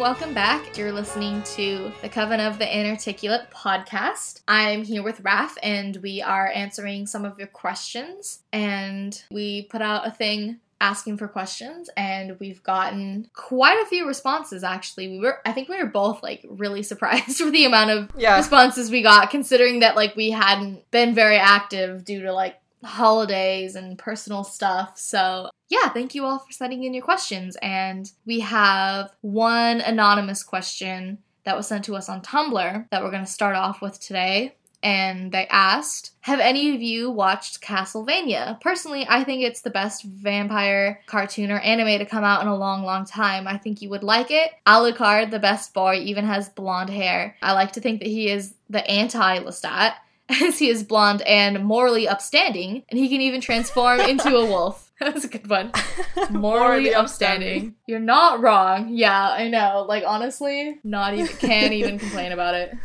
Welcome back. You're listening to the Coven of the Inarticulate podcast. I'm here with Raph, and we are answering some of your questions. And we put out a thing asking for questions and we've gotten quite a few responses actually we were i think we were both like really surprised with the amount of Yeah. responses we got considering that like we hadn't been very active due to like holidays and personal stuff so yeah thank you all for sending in your questions and we have one anonymous question that was sent to us on tumblr that we're going to start off with today and they asked, Have any of you watched Castlevania? Personally, I think it's the best vampire cartoon or anime to come out in a long, long time. I think you would like it. Alucard, the best boy, even has blonde hair. I like to think that he is the anti Lestat, as he is blonde and morally upstanding, and he can even transform into a wolf. That was a good one. Morally, Morally upstanding. You're not wrong. Yeah, I know. Like honestly, not even can't even complain about it.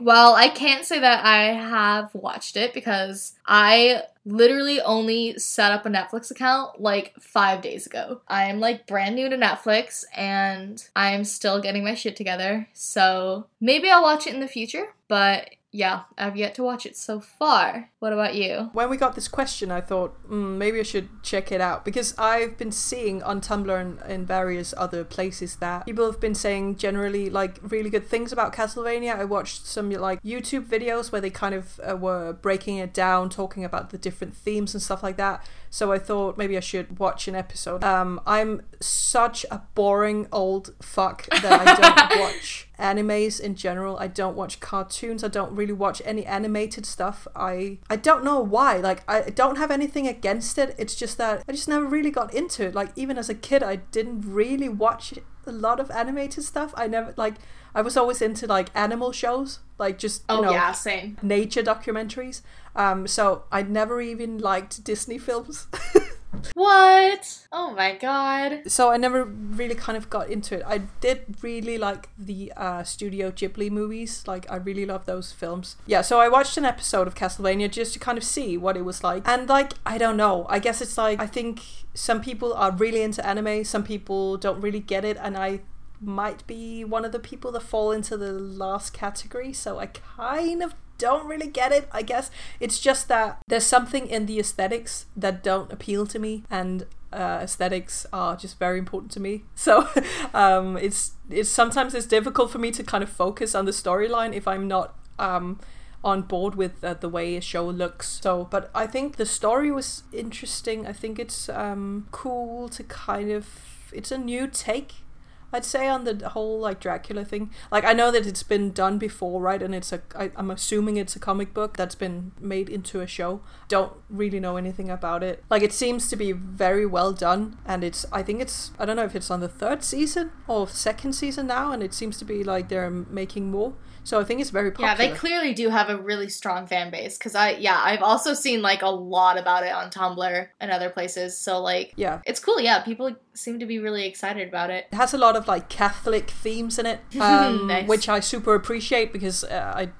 Well, I can't say that I have watched it because I literally only set up a Netflix account like five days ago. I am like brand new to Netflix and I'm still getting my shit together. So maybe I'll watch it in the future, but yeah, I've yet to watch it so far. What about you? when we got this question, I thought mm, maybe I should check it out because I've been seeing on Tumblr and in various other places that people have been saying generally like really good things about Castlevania. I watched some like YouTube videos where they kind of uh, were breaking it down, talking about the different themes and stuff like that. So I thought maybe I should watch an episode. Um, I'm such a boring old fuck that I don't watch animes in general. I don't watch cartoons. I don't really watch any animated stuff. I I don't know why. Like I don't have anything against it. It's just that I just never really got into it. Like even as a kid, I didn't really watch a lot of animated stuff. I never like I was always into like animal shows, like just you know same. nature documentaries. Um, so I never even liked Disney films. What? Oh my god. so I never really kind of got into it. I did really like the uh, Studio Ghibli movies. Like I really love those films. Yeah, so I watched an episode of Castlevania just to kind of see what it was like. And like I don't know. I guess it's like I think some people are really into anime, some people don't really get it, and I might be one of the people that fall into the last category. So I kind of don't really get it. I guess it's just that there's something in the aesthetics that don't appeal to me, and uh, aesthetics are just very important to me. So um, it's it's sometimes it's difficult for me to kind of focus on the storyline if I'm not um, on board with uh, the way a show looks. So, but I think the story was interesting. I think it's um, cool to kind of it's a new take I'd say on the whole like Dracula thing. Like I know that it's been done before, right? And it's a I, I'm assuming it's a comic book that's been made into a show. Don't really know anything about it. Like it seems to be very well done, and it's I think it's I don't know if it's on the third season or second season now, and it seems to be like they're making more. So I think it's very popular. Yeah, they clearly do have a really strong fan base because I yeah I've also seen like a lot about it on Tumblr and other places. So like yeah. it's cool. Yeah, people seem to be really excited about it. It has a lot of like Catholic themes in it, um, Nice. which I super appreciate because uh, I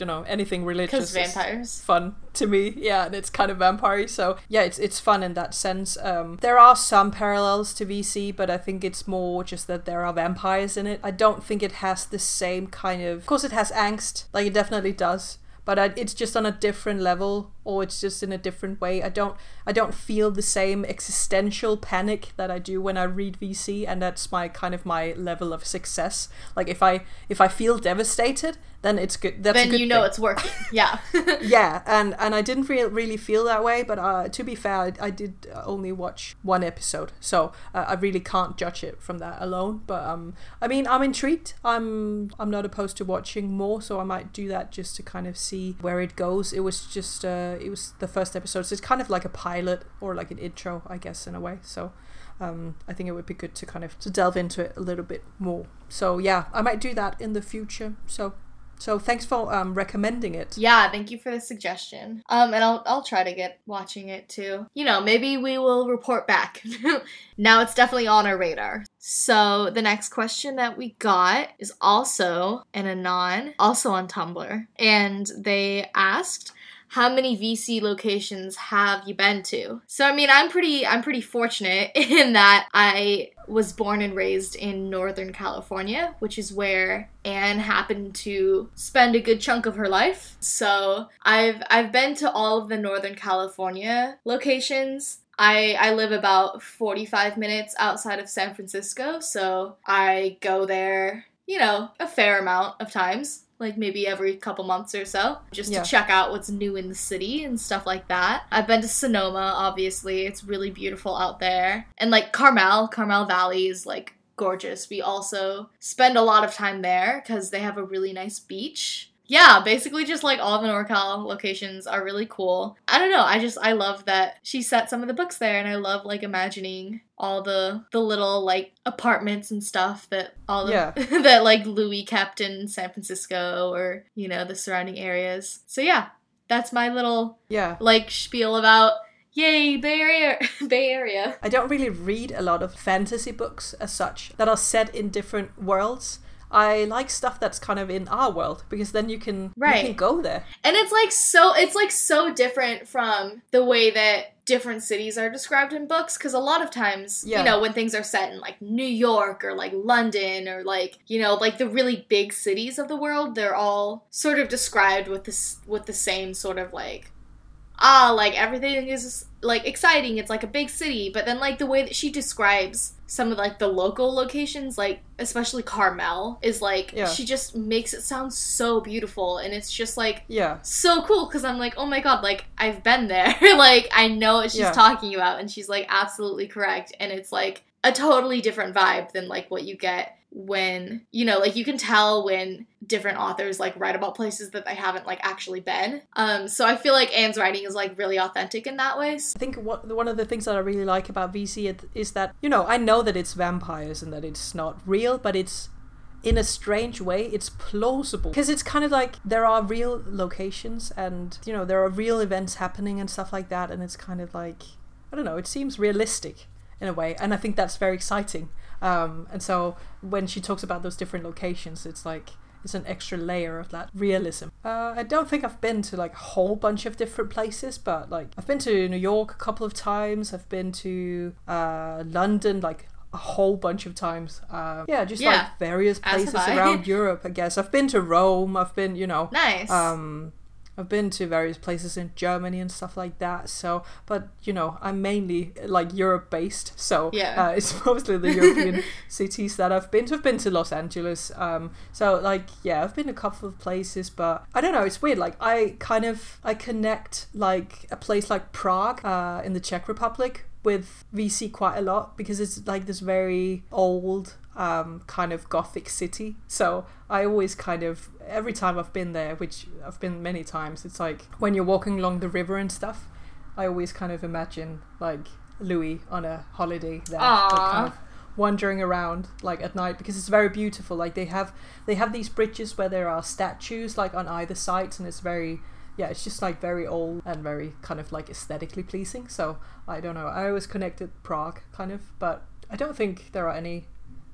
don't know anything religious. Vampires. fun to me, yeah, and it's kind of vampire. So yeah, it's it's fun in that sense. Um, there are some parallels to VC, but I think it's more just that there are vampires in it. I don't think it has the same kind of. Of course, it has angst, like it definitely does. But I, it's just on a different level, or it's just in a different way. I don't, I don't feel the same existential panic that I do when I read VC, and that's my kind of my level of success. Like if I, if I feel devastated, then it's good. That's Then good you know thing it's working. Yeah. yeah and and i didn't re- really feel that way but uh, to be fair I, I did only watch one episode so uh, i really can't judge it from that alone but um i mean i'm intrigued i'm i'm not opposed to watching more so i might do that just to kind of see where it goes it was just uh it was the first episode so it's kind of like a pilot or like an intro i guess in a way so um, I think it would be good to kind of to delve into it a little bit more. So yeah, I might do that in the future. So so thanks for um, recommending it. yeah, thank you for the suggestion. Um and I'll I'll try to get watching it too. You know, maybe we will report back. now it's definitely on our radar. So the next question that we got is also an anon, also on Tumblr, and they asked how many VC locations have you been to? So I mean, I'm pretty I'm pretty fortunate in that I was born and raised in Northern California, which is where Anne happened to spend a good chunk of her life. So I've I've been to all of the Northern California locations. I, I live about 45 minutes outside of San Francisco, so I go there, you know, a fair amount of times like maybe every couple months or so, just Yeah. to check out what's new in the city and stuff like that. I've been to Sonoma, obviously. It's really beautiful out there. And like Carmel, Carmel Valley is like gorgeous. We also spend a lot of time there because they have a really nice beach. Yeah, basically just like all the NorCal locations are really cool. I don't know, I just I love that she set some of the books there and I love like imagining all the the little like apartments and stuff that all the Yeah. that like Louis kept in San Francisco or you know the surrounding areas. So yeah, that's my little Yeah. like spiel about yay Bay Area Bay Area. I don't really read a lot of fantasy books as such that are set in different worlds. I like stuff that's kind of in our world because then you can Right. you can go there. And it's like so it's like so different from the way that different cities are described in books because a lot of times Yeah. you know when things are set in like New York or like London or like you know like the really big cities of the world they're all sort of described with this with the same sort of like ah like everything is like exciting it's like a big city but then like the way that she describes some of like the local locations like especially Carmel is like Yeah. she just makes it sound so beautiful and it's just like Yeah. so cool because I'm like, oh my god, like I've been there. like I know what she's Yeah. talking about, and she's like absolutely correct. And it's like a totally different vibe than like what you get when you know, like you can tell when different authors like write about places that they haven't like actually been. Um, so I feel like Anne's writing is like really authentic in that way. I think what, one of the things that I really like about VC is that, you know, I know that it's vampires and that it's not real, but it's in a strange way, it's plausible. Because it's kind of like there are real locations and, you know, there are real events happening and stuff like that. And it's kind of like, I don't know, it seems realistic in a way. And I think that's very exciting. Um, and so when she talks about those different locations, it's like, it's an extra layer of that realism. Uh, I don't think I've been to like a whole bunch of different places, but like I've been to New York a couple of times. I've been to uh, London like a whole bunch of times. Uh, yeah, just Yeah, like various places around Europe. I guess I've been to Rome. I've been, you know, Nice. um, I've been to various places in Germany and stuff like that. So, but you know, I'm mainly like Europe based. So Yeah. uh, it's mostly the European cities that I've been to. I've been to Los Angeles. Um, so like yeah, I've been a couple of places, but I don't know. It's weird. Like I kind of I connect like a place like Prague uh, in the Czech Republic with VC quite a lot because it's like this very old um, kind of gothic city. So I always kind of every time I've been there, which I've been many times, it's like when you're walking along the river and stuff. I always kind of imagine like Louis on a holiday there, like, kind of wandering around like at night because it's very beautiful. Like they have they have these bridges where there are statues like on either side, and it's very yeah, it's just like very old and very kind of like aesthetically pleasing. So I don't know. I always connected Prague kind of, but I don't think there are any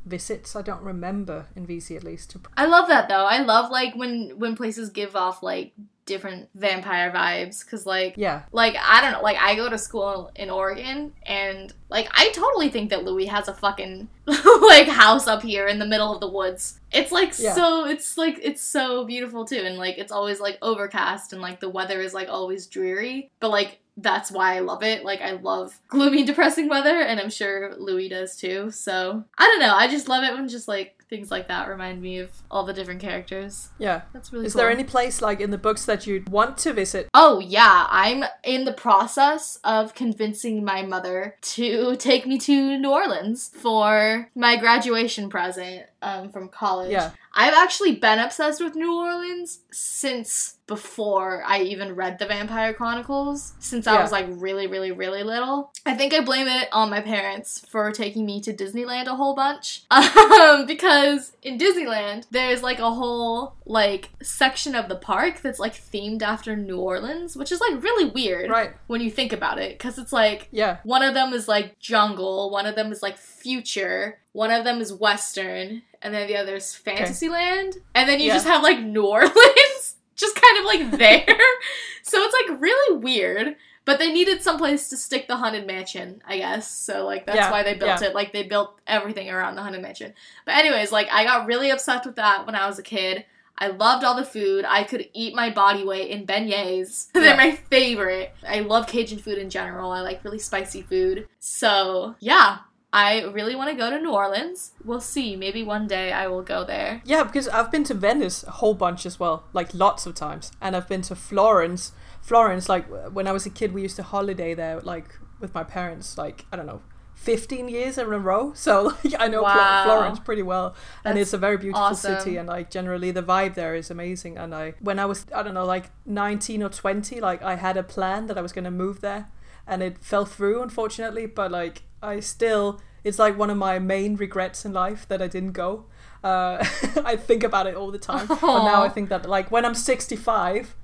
visits. I don't remember in VC at least to. I love that though. I love like when when places give off like different vampire vibes because like Yeah, like I don't know, like I go to school in Oregon and like I totally think that Louis has a fucking like house up here in the middle of the woods. It's like Yeah. so it's like it's so beautiful too and like it's always like overcast and like the weather is like always dreary, but like that's why I love it. Like I love gloomy depressing weather and I'm sure Louis does too. So, I don't know, I just love it when just like things like that remind me of all the different characters. yeah. That's really Is cool. there any place like in the books that you'd want to visit? Oh, yeah. I'm in the process of convincing my mother to take me to New Orleans for my graduation present um, from college. Yeah. I've actually been obsessed with New Orleans since before I even read the Vampire Chronicles, since I was like really, really, really little. I think I blame it on my parents for taking me to Disneyland a whole bunch. Um, because in Disneyland, there's like a whole like section of the park that's like themed after New Orleans, which is like really weird Right. when you think about it. Because it's like Yeah. one of them is like jungle, one of them is like future, one of them is western, and then the other is Fantasyland, and then you Yeah. just have like New Orleans. just kind of like there. so it's like really weird. But they needed someplace to stick the haunted mansion, I guess. So like that's Yeah, why they built yeah. it. Like they built everything around the haunted mansion. But anyways, like I got really obsessed with that when I was a kid. I loved all the food. I could eat my body weight in beignets. They're Yeah. my favorite. I love Cajun food in general. I like really spicy food. So, yeah, I really want to go to New Orleans. We'll see. Maybe one day I will go there. Yeah, because I've been to Venice a whole bunch as well, like lots of times, and I've been to Florence. Florence, like when I was a kid, we used to holiday there, like with my parents, like I don't know, fifteen years in a row. So like I know Wow. Florence pretty well, and it's a very beautiful awesome. city, and like generally the vibe there is amazing. And I, when I was I don't know, like nineteen or twenty, like I had a plan that I was gonna move there, and it fell through unfortunately. But like I still, it's like one of my main regrets in life that I didn't go. Uh, I think about it all the time, but now I think that like when I'm 65,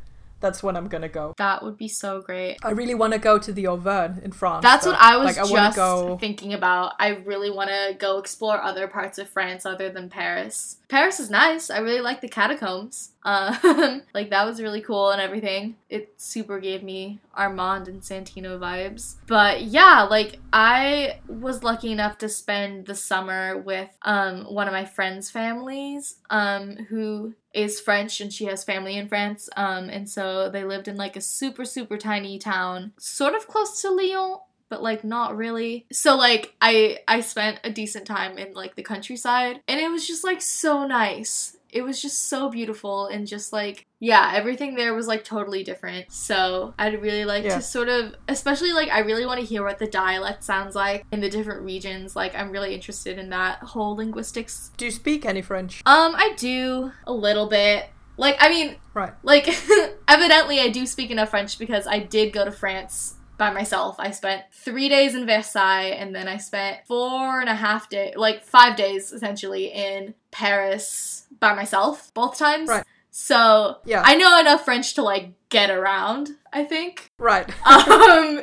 that's when I'm gonna go. That would be so great. I really want to go to the Auvergne in France. That's though. what I was like, I just go. thinking about. I really want to go explore other parts of France other than Paris. Paris is nice. I really like the catacombs. Um, like that was really cool and everything. It super gave me Armand and Santino vibes. But yeah, like I was lucky enough to spend the summer with um one of my friends' families um who is French and she has family in France. Um and so they lived in like a super super tiny town sort of close to Lyon but like not really. So like I I spent a decent time in like the countryside and it was just like so nice. It was just so beautiful and just like yeah, everything there was like totally different. So I'd really like Yeah. to sort of especially like I really want to hear what the dialect sounds like in the different regions. Like I'm really interested in that whole linguistics. Do you speak any French? Um I do a little bit. Like I mean Right. like evidently i do speak enough french because i did go to france by myself i spent three days in versailles and then i spent four and a half day like five days essentially in paris by myself both times Right. so Yeah. i know enough french to like get around i think Right. um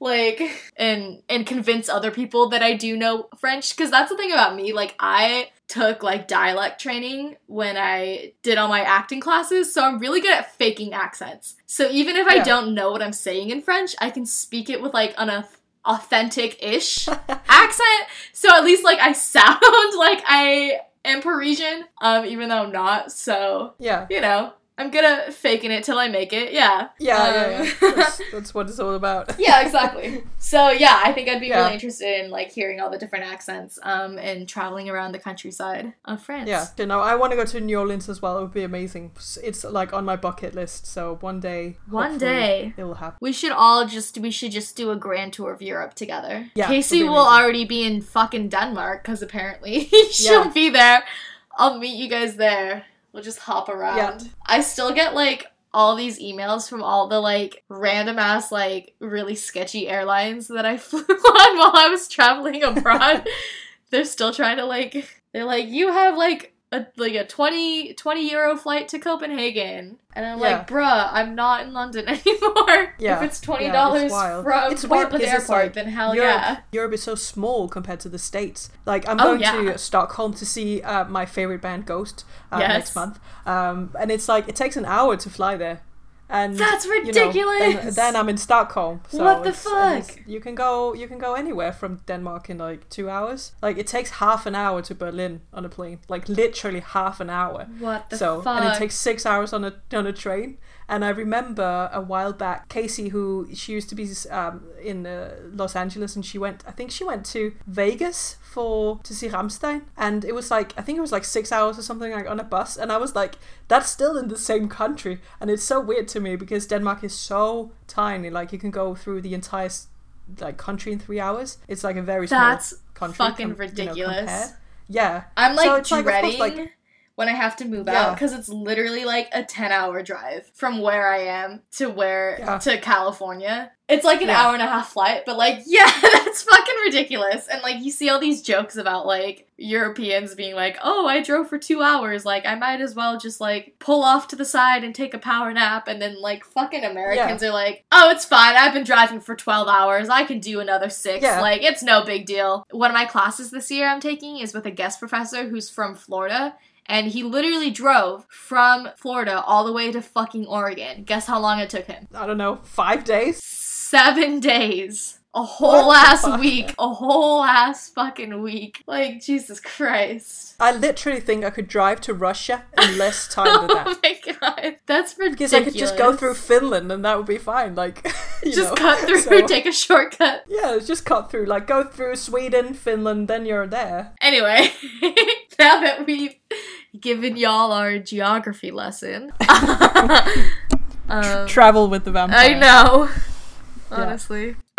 like and and convince other people that I do know French cuz that's the thing about me like I took like dialect training when I did all my acting classes so I'm really good at faking accents. So even if I Yeah. don't know what I'm saying in French, I can speak it with like an authentic-ish accent. So at least like I sound like I am Parisian um even though I'm not. So, yeah. you know, I'm good at faking it till I make it. Yeah. Yeah, yeah, Um, yeah. That's, that's what it's all about. yeah, exactly. So yeah, I think I'd be Yeah. really interested in like hearing all the different accents, um, and traveling around the countryside of France. Yeah, you know, I want to go to New Orleans as well. It would be amazing. It's like on my bucket list. So one day, One day. it will happen. We should all just we should just do a grand tour of Europe together. Yeah, Casey will already be in fucking Denmark because apparently she'll Yeah. be there. I'll meet you guys there. We'll just hop around. Yeah. I still get like all these emails from all the like random ass like really sketchy airlines that I flew on while I was traveling abroad. they're still trying to like they're like you have like a like a 20 20 euro flight to Copenhagen and I'm Yeah. like bruh I'm not in London anymore Yeah. if it's twenty Yeah, dollars it's wild. from It's way wild up at the because it's airport like then hell Europe, yeah Europe is so small compared to the States. Like, I'm Oh, going yeah. to Stockholm to see uh, my favorite band, Ghost, uh, Yes. next month. Um, and it's like, it takes an hour to fly there. And That's you know, ridiculous. then, then I'm in Stockholm. So What the it's- and it's- fuck? You can go. You can go anywhere from Denmark in like two hours. Like it takes half an hour to Berlin on a plane. Like literally half an hour. what the so fuck and it takes six hours on a on a train. And I remember a while back, Casey, who she used to be um, in uh, Los Angeles, and she went. I think she went to Vegas for to see Rammstein, and it was like I think it was like six hours or something like on a bus, and I was like, that's still in the same country, and it's so weird to me because Denmark is so tiny. Like you can go through the entire like country in three hours. It's like a very small country. That's fucking you know, ridiculous. yeah, I'm So like like, course, dreading like- when I have to move Yeah. out because it's literally like a 10 hour drive from where I am to where Yeah. to California. It's like an Yeah. hour and a half flight, but like, yeah, that's fucking ridiculous. And like, you see all these jokes about like Europeans being like, oh, I drove for two hours. Like, I might as well just like pull off to the side and take a power nap. And then like, fucking Americans are like, oh, it's fine. I've been driving for 12 hours. I can do another six. Yeah. Like, it's no big deal. One of my classes this year I'm taking is with a guest professor who's from Florida and he literally drove from Florida all the way to fucking Oregon. Guess how long it took him? I don't know, five days? Seven days. A whole What ass week. A whole ass fucking week. Like, Jesus Christ. I literally think I could drive to Russia in less time than that. Oh my god. That's ridiculous. Because I could just go through Finland and that would be fine. Like, you Just know, cut through, so- take a shortcut. Yeah, just cut through. Like, go through Sweden, Finland, then you're there. Anyway, now that we've given y'all our geography lesson, um, Travel with the vampire. I know. Yeah.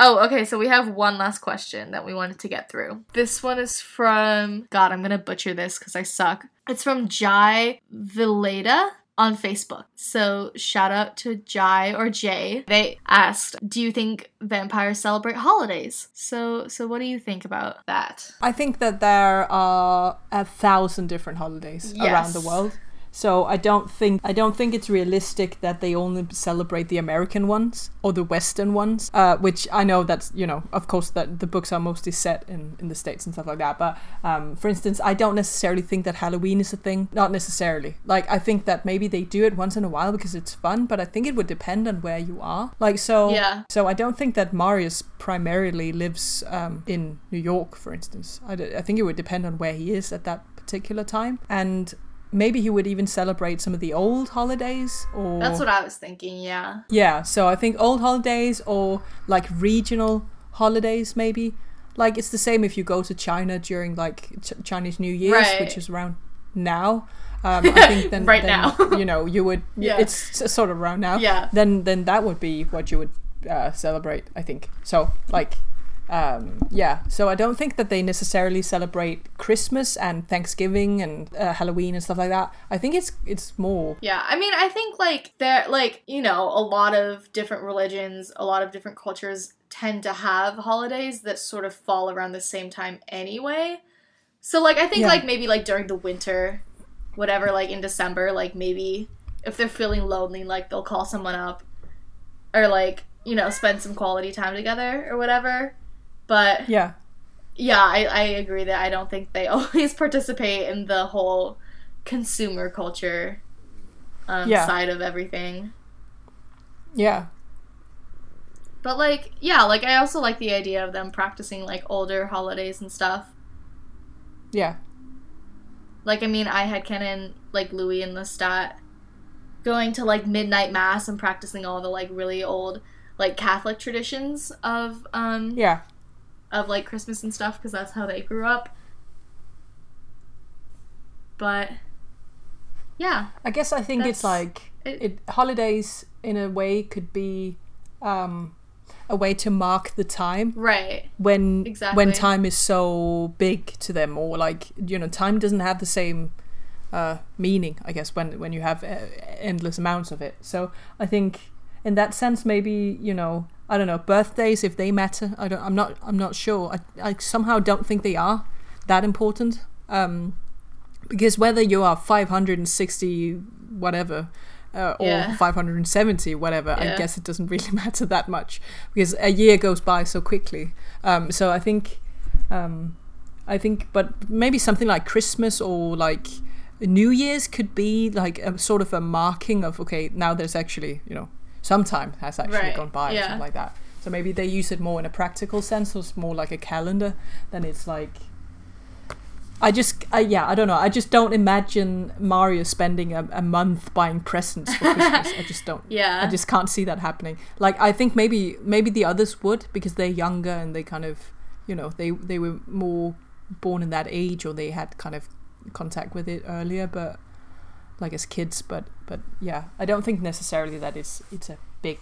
Oh, okay, so we have one last question that we wanted to get through. This one is from God, I'm gonna butcher this because I suck. It's from Jai Villeda on Facebook. So shout out to Jai or Jay. They asked, Do you think vampires celebrate holidays? So so what do you think about that? I think that there are a thousand different holidays around the world. So I don't think I don't think it's realistic that they only celebrate the American ones or the Western ones. Uh, which I know that's you know of course that the books are mostly set in in the states and stuff like that. But um, for instance, I don't necessarily think that Halloween is a thing. Not necessarily. Like I think that maybe they do it once in a while because it's fun. But I think it would depend on where you are. Like so. Yeah. So I don't think that Marius primarily lives um, in New York, for instance. I, d- I think it would depend on where he is at that particular time, and maybe he would even celebrate some of the old holidays. Or That's what I was thinking, yeah. yeah. So I think old holidays or like regional holidays, maybe. Like it's the same if you go to China during like Ch- Chinese New Year's, Right. which is around now. Um, I think then, Right then, now. you know, you would. Yeah. It's sort of around now Yeah. then then that would be what you would uh, celebrate i think so like um, yeah so i don't think that they necessarily celebrate christmas and thanksgiving and uh, halloween and stuff like that i think it's it's more Yeah, I mean, I think like there, like you know, a lot of different religions, a lot of different cultures tend to have holidays that sort of fall around the same time anyway. So like, I think Yeah. like maybe like during the winter, whatever, like in December, like maybe if they're feeling lonely, like they'll call someone up, or like you know, spend some quality time together or whatever. But yeah yeah, I, I agree that I don't think they always participate in the whole consumer culture um, Yeah. side of everything. yeah But like, yeah, like I also like the idea of them practicing like older holidays and stuff. yeah Like, I mean, I headcanon, like Louis and Lestat going to like midnight mass and practicing all the like really old like Catholic traditions of um yeah of like Christmas and stuff because that's how they grew up. But yeah, i guess i think it's like it- it holidays in a way could be um a way to mark the time right. when Exactly. when time is so big to them or like you know time doesn't have the same uh, meaning i guess when when you have uh, endless amounts of it so i think in that sense maybe you know i don't know birthdays if they matter i don't i'm not i'm not sure. I, I somehow don't think they are that important um because whether you are 560 whatever uh, or Yeah. 570 whatever i guess it doesn't really matter that much because a year goes by so quickly. Um, so i think um, i think but maybe something like christmas or like new year's could be like a sort of a marking of okay now there's actually you know some time has actually Right, gone by or something like that so maybe they use it more in a practical sense or it's more like a calendar than it's like I just, I, yeah, I don't know. I just don't imagine Marius spending a, a month buying presents for Christmas. I just don't. Yeah. I just can't see that happening. Like, I think maybe maybe the others would because they're younger and they kind of, you know, they they were more born in that age or they had kind of contact with it earlier, but like as kids. But but yeah, I don't think necessarily that it's it's a big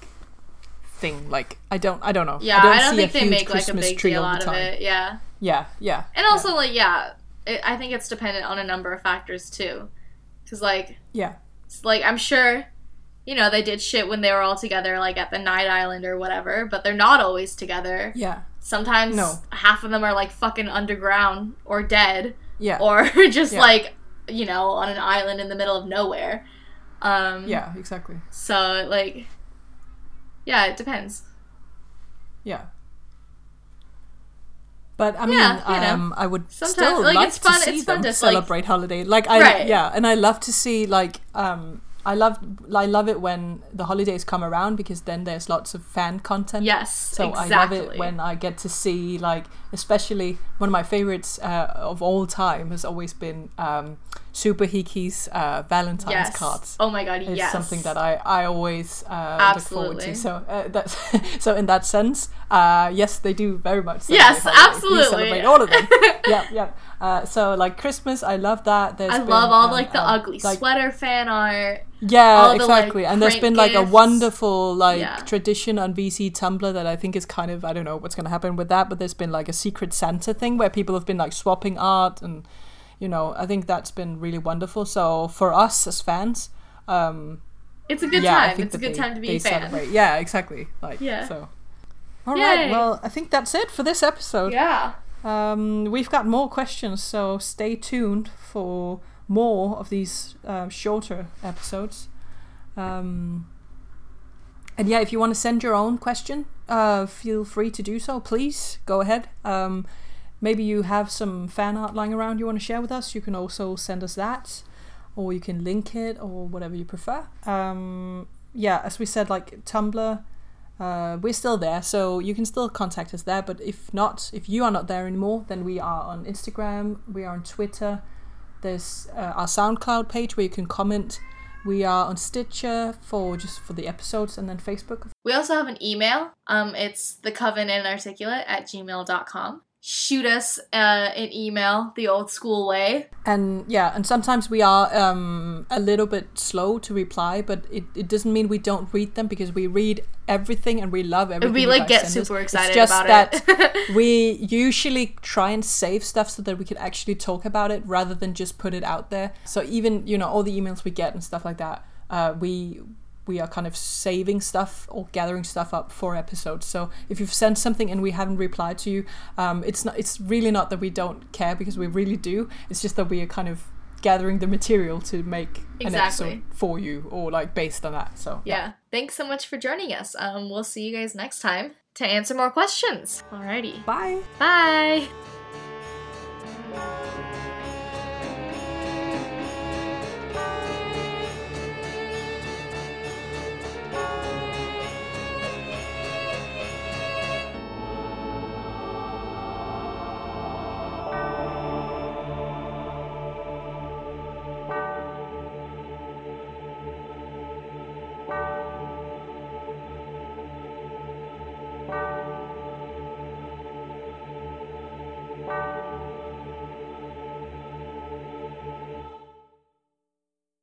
thing. Like, I don't I don't know. Yeah, I don't, see a think they huge make like a Christmas big tree deal out of it. Yeah, Yeah, yeah. and also like yeah, it, I think it's dependent on a number of factors too, because like yeah, it's like I'm sure, you know, they did shit when they were all together, like at the Night Island or whatever, but they're not always together. yeah, Sometimes No. half of them are like fucking underground or dead, yeah. or just Yeah. like you know on an island in the middle of nowhere. Um, yeah, exactly. So like, yeah, it depends. Yeah. But I mean, Yeah, you know. um, I would Sometimes- still like, like it's to fun- see it's fun them to, like- celebrate holiday. Like I, Right. yeah, and I love to see like um, I love I love it when the holidays come around because then there's lots of fan content. Yes, So exactly. I love it when I get to see like, especially one of my favorites uh, of all time has always been um, Super Hiki's uh, Valentine's yes. cards. Oh my god, It's yes. something that I, I always uh, look forward to. So uh, that's so in that sense, uh, yes, they do very much. Yes, holidays. We absolutely. celebrate all of them. yeah, yeah. Uh, so like Christmas, I love that. There's I been, love all um, like the um, ugly like- sweater fan art. yeah, the, like, exactly. and there's been like a wonderful like Yeah. tradition on VC Tumblr that I think is kind of I don't know what's going to happen with that, but there's been like a secret Santa thing where people have been like swapping art and you know I think that's been really wonderful. So for us as fans, um, It's a good yeah, time. It's a good they- time to be a fan. celebrate. Yeah, exactly. Like Yeah. so. All right. Yay. Well, I think that's it for this episode. Yeah. Um, we've got more questions, so stay tuned for more of these um, shorter episodes. Um, and yeah, if you want to send your own question, uh, feel free to do so. Please go ahead. Um, maybe you have some fan art lying around you want to share with us. You can also send us that, or you can link it, or whatever you prefer. Um, yeah, as we said, like Tumblr. Uh, we're still there, so you can still contact us there. But if not, if you are not there anymore, then we are on Instagram, we are on Twitter. There's uh, our SoundCloud page where you can comment. We are on Stitcher for just for the episodes, and then Facebook. We also have an email. Um, it's the coven inarticulate at gmail.com. Shoot us uh, an email the old school way. And yeah, and sometimes we are um, a little bit slow to reply, but it, it doesn't mean we don't read them because we read everything and we love everything. we like get send us. super It's excited just about that it. we usually try and save stuff so that we can actually talk about it rather than just put it out there. So even you know all the emails we get and stuff like that, uh, we we are kind of saving stuff or gathering stuff up for episodes. So if you've sent something and we haven't replied to you, um, it's not it's really not that we don't care because we really do. It's just that we are kind of gathering the material to make an episode for you or like based on that. So yeah. Thanks so much for joining us. Um, we'll see you guys next time to answer more questions. Alrighty. Bye. Bye.